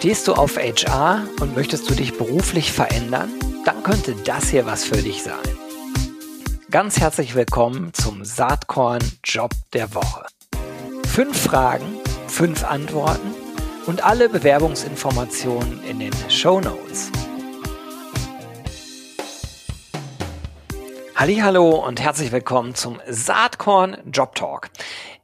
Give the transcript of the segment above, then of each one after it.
Stehst du auf HR und möchtest du dich beruflich verändern? Dann könnte das hier was für dich sein. Ganz herzlich willkommen zum Saatkorn Job der Woche. Fünf Fragen, fünf Antworten und alle Bewerbungsinformationen in den Show Notes. Hallo und herzlich willkommen zum Saatkorn Job Talk.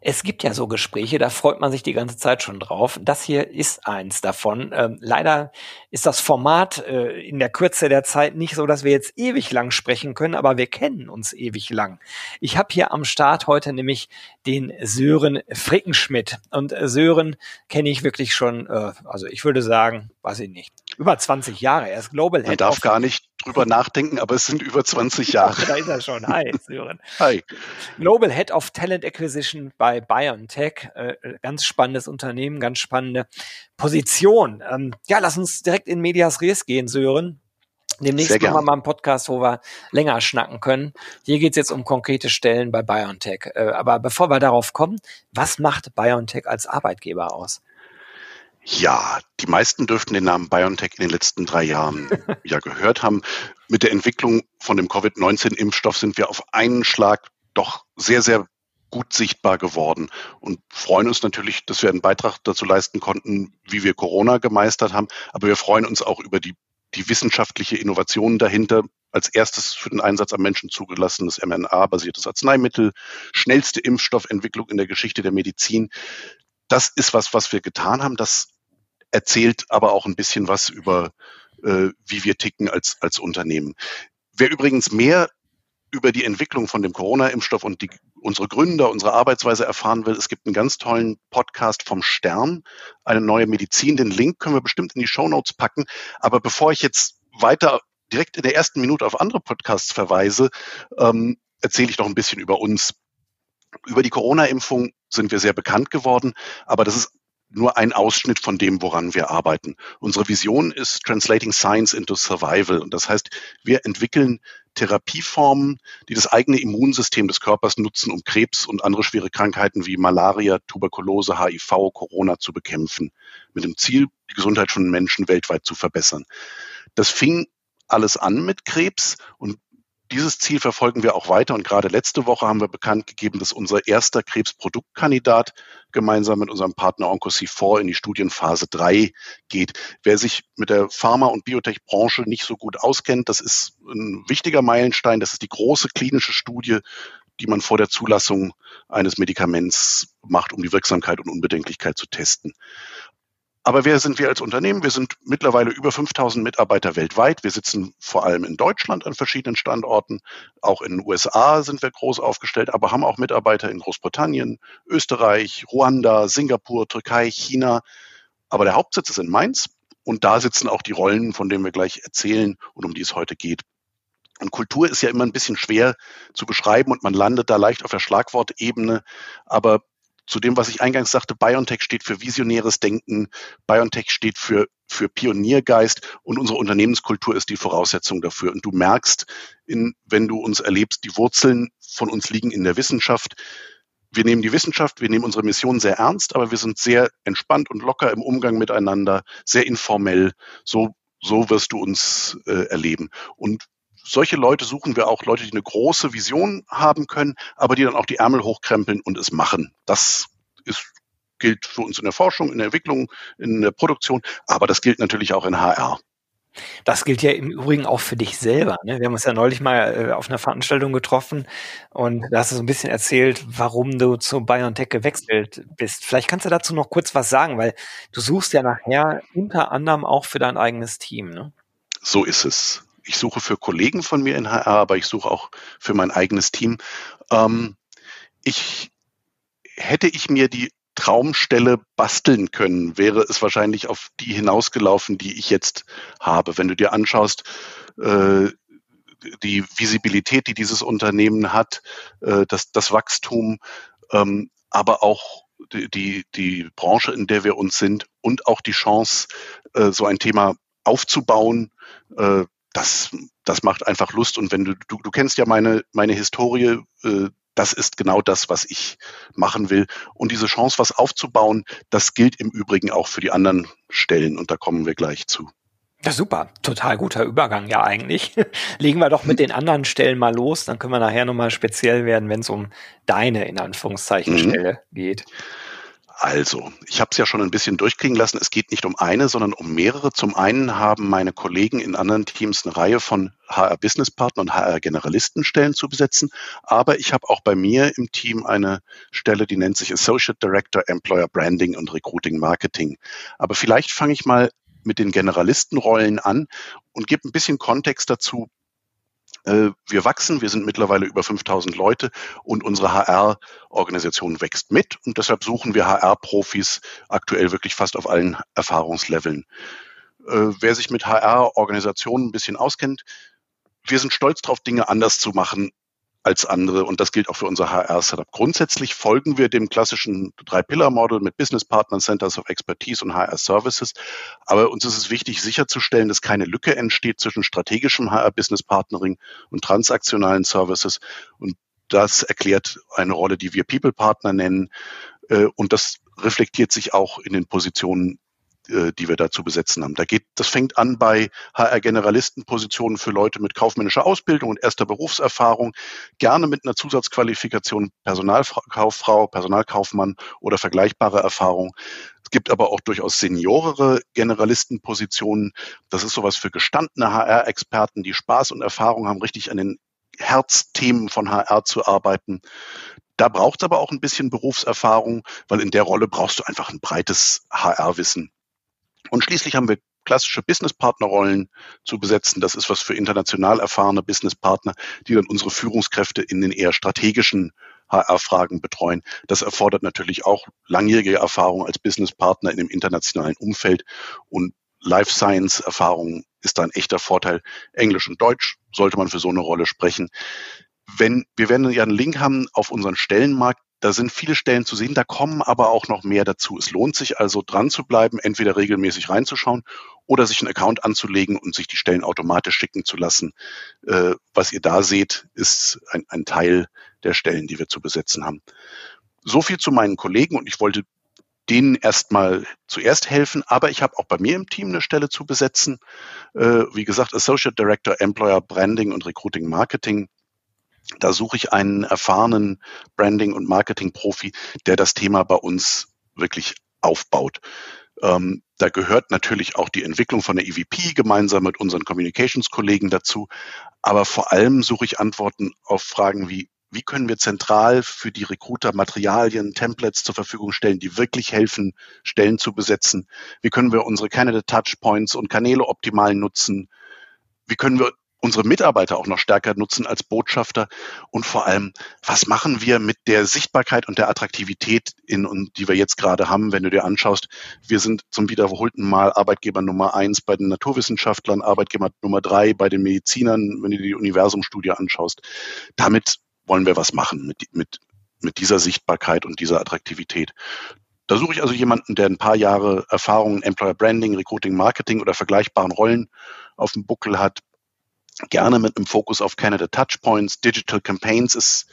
Es gibt ja so Gespräche, da freut man sich die ganze Zeit schon drauf. Das hier ist eins davon. Ähm, leider ist das Format äh, in der Kürze der Zeit nicht so, dass wir jetzt ewig lang sprechen können, aber wir kennen uns ewig lang. Ich habe hier am Start heute nämlich den Sören Frickenschmidt. Und äh, Sören kenne ich wirklich schon, äh, also ich würde sagen, weiß ich nicht, über 20 Jahre. Er ist Global Head. Man darf gar nicht drüber nachdenken, aber es sind über 20 Jahre. da ist er schon. Hi, Sören. Hi. Global Head of Talent Acquisition bei BioNTech. Äh, ganz spannendes Unternehmen, ganz spannende Position. Ähm, ja, lass uns direkt in Medias Res gehen, Sören. Demnächst machen wir mal einen Podcast, wo wir länger schnacken können. Hier geht's jetzt um konkrete Stellen bei BioNTech. Äh, aber bevor wir darauf kommen, was macht BioNTech als Arbeitgeber aus? Ja, die meisten dürften den Namen BioNTech in den letzten drei Jahren ja gehört haben. Mit der Entwicklung von dem Covid-19-Impfstoff sind wir auf einen Schlag doch sehr, sehr gut sichtbar geworden und freuen uns natürlich, dass wir einen Beitrag dazu leisten konnten, wie wir Corona gemeistert haben. Aber wir freuen uns auch über die, die wissenschaftliche Innovation dahinter. Als erstes für den Einsatz am Menschen zugelassenes mRNA-basiertes Arzneimittel, schnellste Impfstoffentwicklung in der Geschichte der Medizin. Das ist was, was wir getan haben. Das erzählt aber auch ein bisschen was über, äh, wie wir ticken als, als Unternehmen. Wer übrigens mehr über die Entwicklung von dem Corona-Impfstoff und die, unsere Gründer, unsere Arbeitsweise erfahren will, es gibt einen ganz tollen Podcast vom Stern, eine neue Medizin. Den Link können wir bestimmt in die Show Notes packen. Aber bevor ich jetzt weiter direkt in der ersten Minute auf andere Podcasts verweise, ähm, erzähle ich noch ein bisschen über uns. Über die Corona-Impfung sind wir sehr bekannt geworden, aber das ist nur ein Ausschnitt von dem, woran wir arbeiten. Unsere Vision ist Translating Science into Survival. Und das heißt, wir entwickeln Therapieformen, die das eigene Immunsystem des Körpers nutzen, um Krebs und andere schwere Krankheiten wie Malaria, Tuberkulose, HIV, Corona zu bekämpfen. Mit dem Ziel, die Gesundheit von Menschen weltweit zu verbessern. Das fing alles an mit Krebs und dieses Ziel verfolgen wir auch weiter und gerade letzte Woche haben wir bekannt gegeben, dass unser erster Krebsproduktkandidat gemeinsam mit unserem Partner OncoC4 in die Studienphase 3 geht. Wer sich mit der Pharma- und Biotech-Branche nicht so gut auskennt, das ist ein wichtiger Meilenstein. Das ist die große klinische Studie, die man vor der Zulassung eines Medikaments macht, um die Wirksamkeit und Unbedenklichkeit zu testen. Aber wer sind wir als Unternehmen? Wir sind mittlerweile über 5000 Mitarbeiter weltweit. Wir sitzen vor allem in Deutschland an verschiedenen Standorten. Auch in den USA sind wir groß aufgestellt, aber haben auch Mitarbeiter in Großbritannien, Österreich, Ruanda, Singapur, Türkei, China. Aber der Hauptsitz ist in Mainz und da sitzen auch die Rollen, von denen wir gleich erzählen und um die es heute geht. Und Kultur ist ja immer ein bisschen schwer zu beschreiben und man landet da leicht auf der Schlagwortebene. Aber zu dem, was ich eingangs sagte, BioNTech steht für visionäres Denken, BioNTech steht für, für Pioniergeist und unsere Unternehmenskultur ist die Voraussetzung dafür. Und du merkst, in, wenn du uns erlebst, die Wurzeln von uns liegen in der Wissenschaft. Wir nehmen die Wissenschaft, wir nehmen unsere Mission sehr ernst, aber wir sind sehr entspannt und locker im Umgang miteinander, sehr informell. So, so wirst du uns äh, erleben. Und solche Leute suchen wir auch, Leute, die eine große Vision haben können, aber die dann auch die Ärmel hochkrempeln und es machen. Das ist, gilt für uns in der Forschung, in der Entwicklung, in der Produktion, aber das gilt natürlich auch in HR. Das gilt ja im Übrigen auch für dich selber. Ne? Wir haben uns ja neulich mal äh, auf einer Veranstaltung getroffen und da hast du so ein bisschen erzählt, warum du zu BioNTech gewechselt bist. Vielleicht kannst du dazu noch kurz was sagen, weil du suchst ja nachher unter anderem auch für dein eigenes Team. Ne? So ist es ich suche für Kollegen von mir in HR, aber ich suche auch für mein eigenes Team. Ähm, ich hätte ich mir die Traumstelle basteln können, wäre es wahrscheinlich auf die hinausgelaufen, die ich jetzt habe. Wenn du dir anschaust, äh, die Visibilität, die dieses Unternehmen hat, äh, das, das Wachstum, ähm, aber auch die, die, die Branche, in der wir uns sind und auch die Chance, äh, so ein Thema aufzubauen, äh, das, das macht einfach Lust. Und wenn du, du, du kennst ja meine, meine Historie, äh, das ist genau das, was ich machen will. Und diese Chance, was aufzubauen, das gilt im Übrigen auch für die anderen Stellen. Und da kommen wir gleich zu. Ja, super. Total guter Übergang, ja eigentlich. Legen wir doch mit den anderen Stellen mal los, dann können wir nachher nochmal speziell werden, wenn es um deine, in Anführungszeichen, mhm. Stelle geht. Also, ich habe es ja schon ein bisschen durchklingen lassen. Es geht nicht um eine, sondern um mehrere. Zum einen haben meine Kollegen in anderen Teams eine Reihe von HR-Business-Partner und HR-Generalistenstellen zu besetzen. Aber ich habe auch bei mir im Team eine Stelle, die nennt sich Associate Director Employer Branding und Recruiting Marketing. Aber vielleicht fange ich mal mit den Generalistenrollen an und gebe ein bisschen Kontext dazu, wir wachsen, wir sind mittlerweile über 5000 Leute und unsere HR-Organisation wächst mit und deshalb suchen wir HR-Profis aktuell wirklich fast auf allen Erfahrungsleveln. Äh, wer sich mit HR-Organisationen ein bisschen auskennt, wir sind stolz darauf, Dinge anders zu machen als andere. Und das gilt auch für unser HR-Setup. Grundsätzlich folgen wir dem klassischen Drei-Pillar-Model mit Business-Partnern, Centers of Expertise und HR-Services. Aber uns ist es wichtig, sicherzustellen, dass keine Lücke entsteht zwischen strategischem HR-Business-Partnering und transaktionalen Services. Und das erklärt eine Rolle, die wir People-Partner nennen. Äh, und das reflektiert sich auch in den Positionen äh, die wir da zu besetzen haben. Da geht, das fängt an bei HR-Generalistenpositionen für Leute mit kaufmännischer Ausbildung und erster Berufserfahrung, gerne mit einer Zusatzqualifikation Personalkauffrau, Personalkaufmann oder vergleichbare Erfahrung. Es gibt aber auch durchaus seniorere Generalistenpositionen. Das ist sowas für gestandene HR-Experten, die Spaß und Erfahrung haben, richtig an den Herzthemen von HR zu arbeiten. Da braucht es aber auch ein bisschen Berufserfahrung, weil in der Rolle brauchst du einfach ein breites HR-Wissen. Und schließlich haben wir klassische Businesspartnerrollen zu besetzen. Das ist was für international erfahrene Businesspartner, die dann unsere Führungskräfte in den eher strategischen HR-Fragen betreuen. Das erfordert natürlich auch langjährige Erfahrung als Businesspartner in dem internationalen Umfeld und Life Science Erfahrung ist da ein echter Vorteil. Englisch und Deutsch sollte man für so eine Rolle sprechen. Wenn, wir werden ja einen Link haben auf unseren Stellenmarkt, da sind viele Stellen zu sehen, da kommen aber auch noch mehr dazu. Es lohnt sich also dran zu bleiben, entweder regelmäßig reinzuschauen oder sich einen Account anzulegen und sich die Stellen automatisch schicken zu lassen. Äh, was ihr da seht, ist ein, ein Teil der Stellen, die wir zu besetzen haben. So viel zu meinen Kollegen und ich wollte denen erstmal zuerst helfen, aber ich habe auch bei mir im Team eine Stelle zu besetzen. Äh, wie gesagt, Associate Director Employer Branding und Recruiting Marketing. Da suche ich einen erfahrenen Branding- und Marketing-Profi, der das Thema bei uns wirklich aufbaut. Ähm, da gehört natürlich auch die Entwicklung von der EVP gemeinsam mit unseren Communications-Kollegen dazu. Aber vor allem suche ich Antworten auf Fragen wie, wie können wir zentral für die Recruiter Materialien, Templates zur Verfügung stellen, die wirklich helfen, Stellen zu besetzen? Wie können wir unsere Candidate Touchpoints und Kanäle optimal nutzen? Wie können wir unsere Mitarbeiter auch noch stärker nutzen als Botschafter und vor allem, was machen wir mit der Sichtbarkeit und der Attraktivität, in, die wir jetzt gerade haben, wenn du dir anschaust, wir sind zum wiederholten Mal Arbeitgeber Nummer eins bei den Naturwissenschaftlern, Arbeitgeber Nummer drei bei den Medizinern, wenn du dir die Universumstudie anschaust. Damit wollen wir was machen mit, mit, mit dieser Sichtbarkeit und dieser Attraktivität. Da suche ich also jemanden, der ein paar Jahre Erfahrung in Employer Branding, Recruiting, Marketing oder vergleichbaren Rollen auf dem Buckel hat, gerne mit einem Fokus auf Canada Touchpoints. Digital Campaigns ist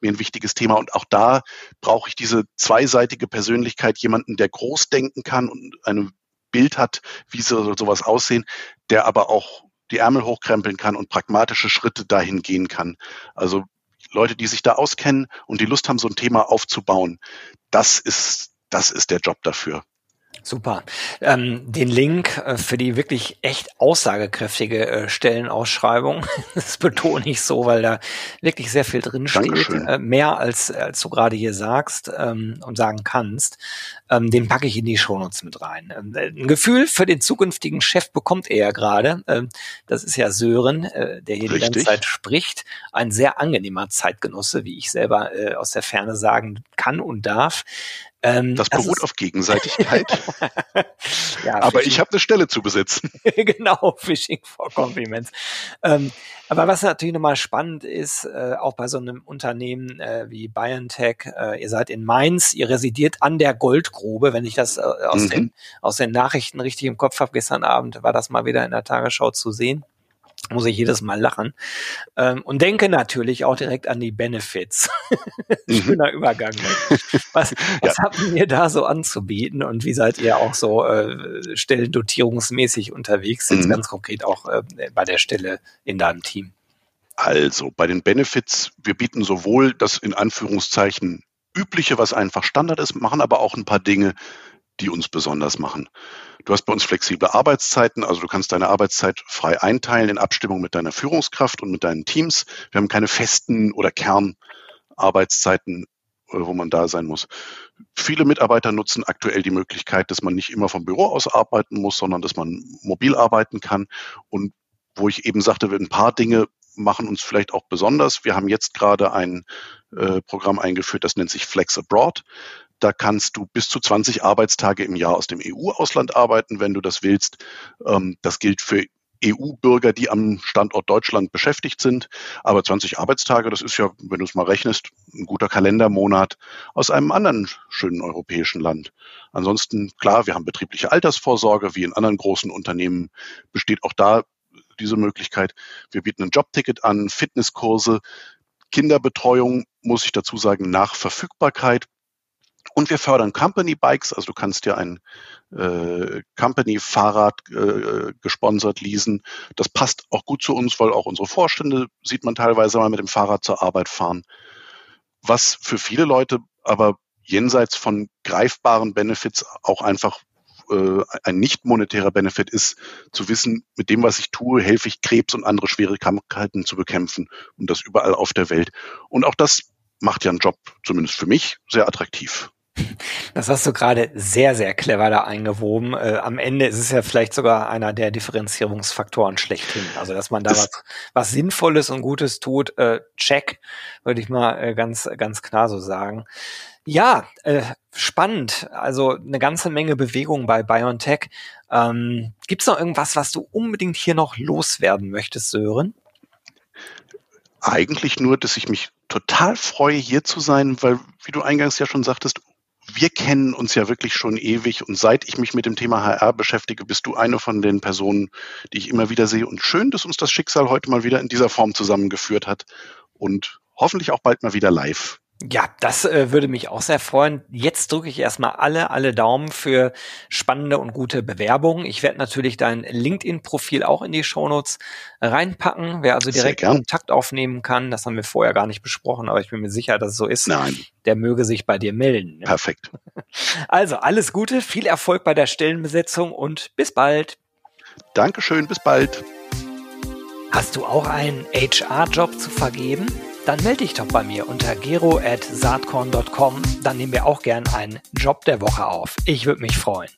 mir ein wichtiges Thema und auch da brauche ich diese zweiseitige Persönlichkeit, jemanden, der groß denken kann und ein Bild hat, wie soll sowas aussehen, der aber auch die Ärmel hochkrempeln kann und pragmatische Schritte dahin gehen kann. Also Leute, die sich da auskennen und die Lust haben, so ein Thema aufzubauen, das ist, das ist der Job dafür. Super. Ähm, den Link äh, für die wirklich echt aussagekräftige äh, Stellenausschreibung, das betone ich so, weil da wirklich sehr viel drin steht, äh, mehr als, als du gerade hier sagst ähm, und sagen kannst. Ähm, den packe ich in die Shownotes mit rein. Ähm, ein Gefühl für den zukünftigen Chef bekommt er ja gerade. Ähm, das ist ja Sören, äh, der hier Richtig. die ganze Zeit spricht. Ein sehr angenehmer Zeitgenosse, wie ich selber äh, aus der Ferne sagen kann und darf. Ähm, das beruht das auf Gegenseitigkeit. ja, aber ich habe eine Stelle zu besetzen. genau, Phishing for Compliments. Ähm, aber was natürlich nochmal spannend ist, äh, auch bei so einem Unternehmen äh, wie BioNTech, äh, ihr seid in Mainz, ihr residiert an der Goldgrube, wenn ich das äh, aus, mhm. den, aus den Nachrichten richtig im Kopf habe. Gestern Abend war das mal wieder in der Tagesschau zu sehen. Muss ich jedes Mal lachen. Ähm, und denke natürlich auch direkt an die Benefits. Mhm. Schöner Übergang. Was, was ja. habt ihr da so anzubieten und wie seid ihr auch so äh, stellendotierungsmäßig unterwegs, jetzt mhm. ganz konkret auch äh, bei der Stelle in deinem Team? Also bei den Benefits, wir bieten sowohl das in Anführungszeichen übliche, was einfach Standard ist, machen aber auch ein paar Dinge, die uns besonders machen. Du hast bei uns flexible Arbeitszeiten, also du kannst deine Arbeitszeit frei einteilen in Abstimmung mit deiner Führungskraft und mit deinen Teams. Wir haben keine festen oder Kernarbeitszeiten, äh, wo man da sein muss. Viele Mitarbeiter nutzen aktuell die Möglichkeit, dass man nicht immer vom Büro aus arbeiten muss, sondern dass man mobil arbeiten kann. Und wo ich eben sagte, ein paar Dinge machen uns vielleicht auch besonders. Wir haben jetzt gerade ein äh, Programm eingeführt, das nennt sich Flex Abroad. Da kannst du bis zu 20 Arbeitstage im Jahr aus dem EU-Ausland arbeiten, wenn du das willst. Ähm, das gilt für EU-Bürger, die am Standort Deutschland beschäftigt sind. Aber 20 Arbeitstage, das ist ja, wenn du es mal rechnest, ein guter Kalendermonat aus einem anderen schönen europäischen Land. Ansonsten, klar, wir haben betriebliche Altersvorsorge, wie in anderen großen Unternehmen besteht auch da diese Möglichkeit. Wir bieten ein Jobticket an, Fitnesskurse, Kinderbetreuung, muss ich dazu sagen, nach Verfügbarkeit. Und wir fördern Company Bikes, also du kannst dir ein äh, Company-Fahrrad äh, gesponsert leasen. Das passt auch gut zu uns, weil auch unsere Vorstände sieht man teilweise mal mit dem Fahrrad zur Arbeit fahren. Was für viele Leute aber jenseits von greifbaren Benefits auch einfach äh, ein nicht monetärer Benefit ist, zu wissen, mit dem, was ich tue, helfe ich Krebs und andere schwere Krankheiten zu bekämpfen und das überall auf der Welt. Und auch das macht ja einen Job, zumindest für mich, sehr attraktiv. Das hast du gerade sehr, sehr clever da eingewoben. Äh, am Ende ist es ja vielleicht sogar einer der Differenzierungsfaktoren schlechthin. Also, dass man da was, was Sinnvolles und Gutes tut, äh, check, würde ich mal äh, ganz, ganz klar so sagen. Ja, äh, spannend. Also eine ganze Menge Bewegung bei BioNTech. Ähm, Gibt es noch irgendwas, was du unbedingt hier noch loswerden möchtest, Sören? Eigentlich nur, dass ich mich total freue, hier zu sein, weil, wie du eingangs ja schon sagtest, wir kennen uns ja wirklich schon ewig und seit ich mich mit dem Thema HR beschäftige, bist du eine von den Personen, die ich immer wieder sehe. Und schön, dass uns das Schicksal heute mal wieder in dieser Form zusammengeführt hat und hoffentlich auch bald mal wieder live. Ja, das äh, würde mich auch sehr freuen. Jetzt drücke ich erstmal alle, alle Daumen für spannende und gute Bewerbungen. Ich werde natürlich dein LinkedIn-Profil auch in die Shownotes reinpacken. Wer also direkt Kontakt aufnehmen kann, das haben wir vorher gar nicht besprochen, aber ich bin mir sicher, dass es so ist. Nein. Der möge sich bei dir melden. Ne? Perfekt. Also alles Gute, viel Erfolg bei der Stellenbesetzung und bis bald. Dankeschön, bis bald. Hast du auch einen HR-Job zu vergeben? Dann melde dich doch bei mir unter gero.saatkorn.com. Dann nehmen wir auch gern einen Job der Woche auf. Ich würde mich freuen.